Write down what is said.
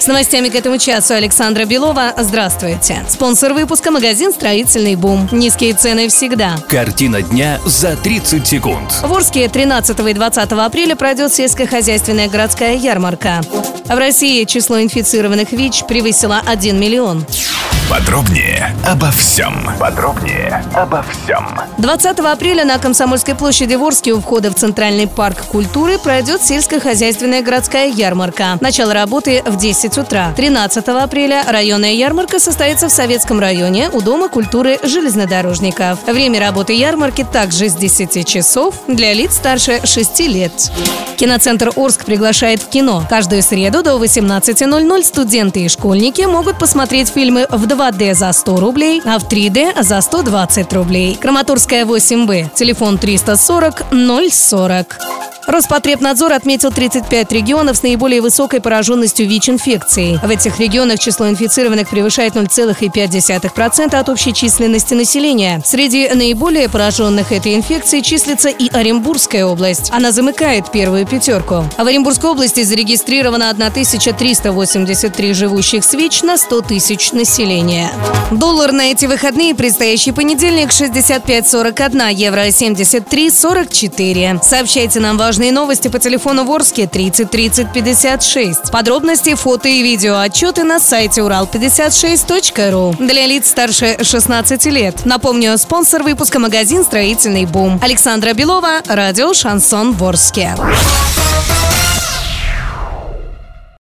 С новостями к этому часу Александра Белова. Здравствуйте. Спонсор выпуска – магазин «Строительный бум». Низкие цены всегда. Картина дня за 30 секунд. В Орске 13 и 20 апреля пройдет сельскохозяйственная городская ярмарка. В России число инфицированных ВИЧ превысило 1 миллион. Подробнее обо всем. Подробнее обо всем. 20 апреля на Комсомольской площади в у входа в Центральный парк культуры пройдет сельскохозяйственная городская ярмарка. Начало работы в 10 утра. 13 апреля районная ярмарка состоится в Советском районе у Дома культуры железнодорожников. Время работы ярмарки также с 10 часов для лиц старше 6 лет. Киноцентр Орск приглашает в кино. Каждую среду до 18.00 студенты и школьники могут посмотреть фильмы в 2D за 100 рублей, а в 3D за 120 рублей. Краматорская 8Б. Телефон 340 040. Роспотребнадзор отметил 35 регионов с наиболее высокой пораженностью ВИЧ-инфекцией. В этих регионах число инфицированных превышает 0,5% от общей численности населения. Среди наиболее пораженных этой инфекцией числится и Оренбургская область. Она замыкает первую пятерку. А в Оренбургской области зарегистрировано 1383 живущих с ВИЧ на 100 тысяч населения. Доллар на эти выходные, предстоящий понедельник, 65.41, евро 73.44. Сообщайте нам важные новости по телефону Ворске 30 30 56. Подробности, фото и видео отчеты на сайте урал56.ру. Для лиц старше 16 лет. Напомню, спонсор выпуска магазин «Строительный бум». Александра Белова, радио «Шансон Ворске».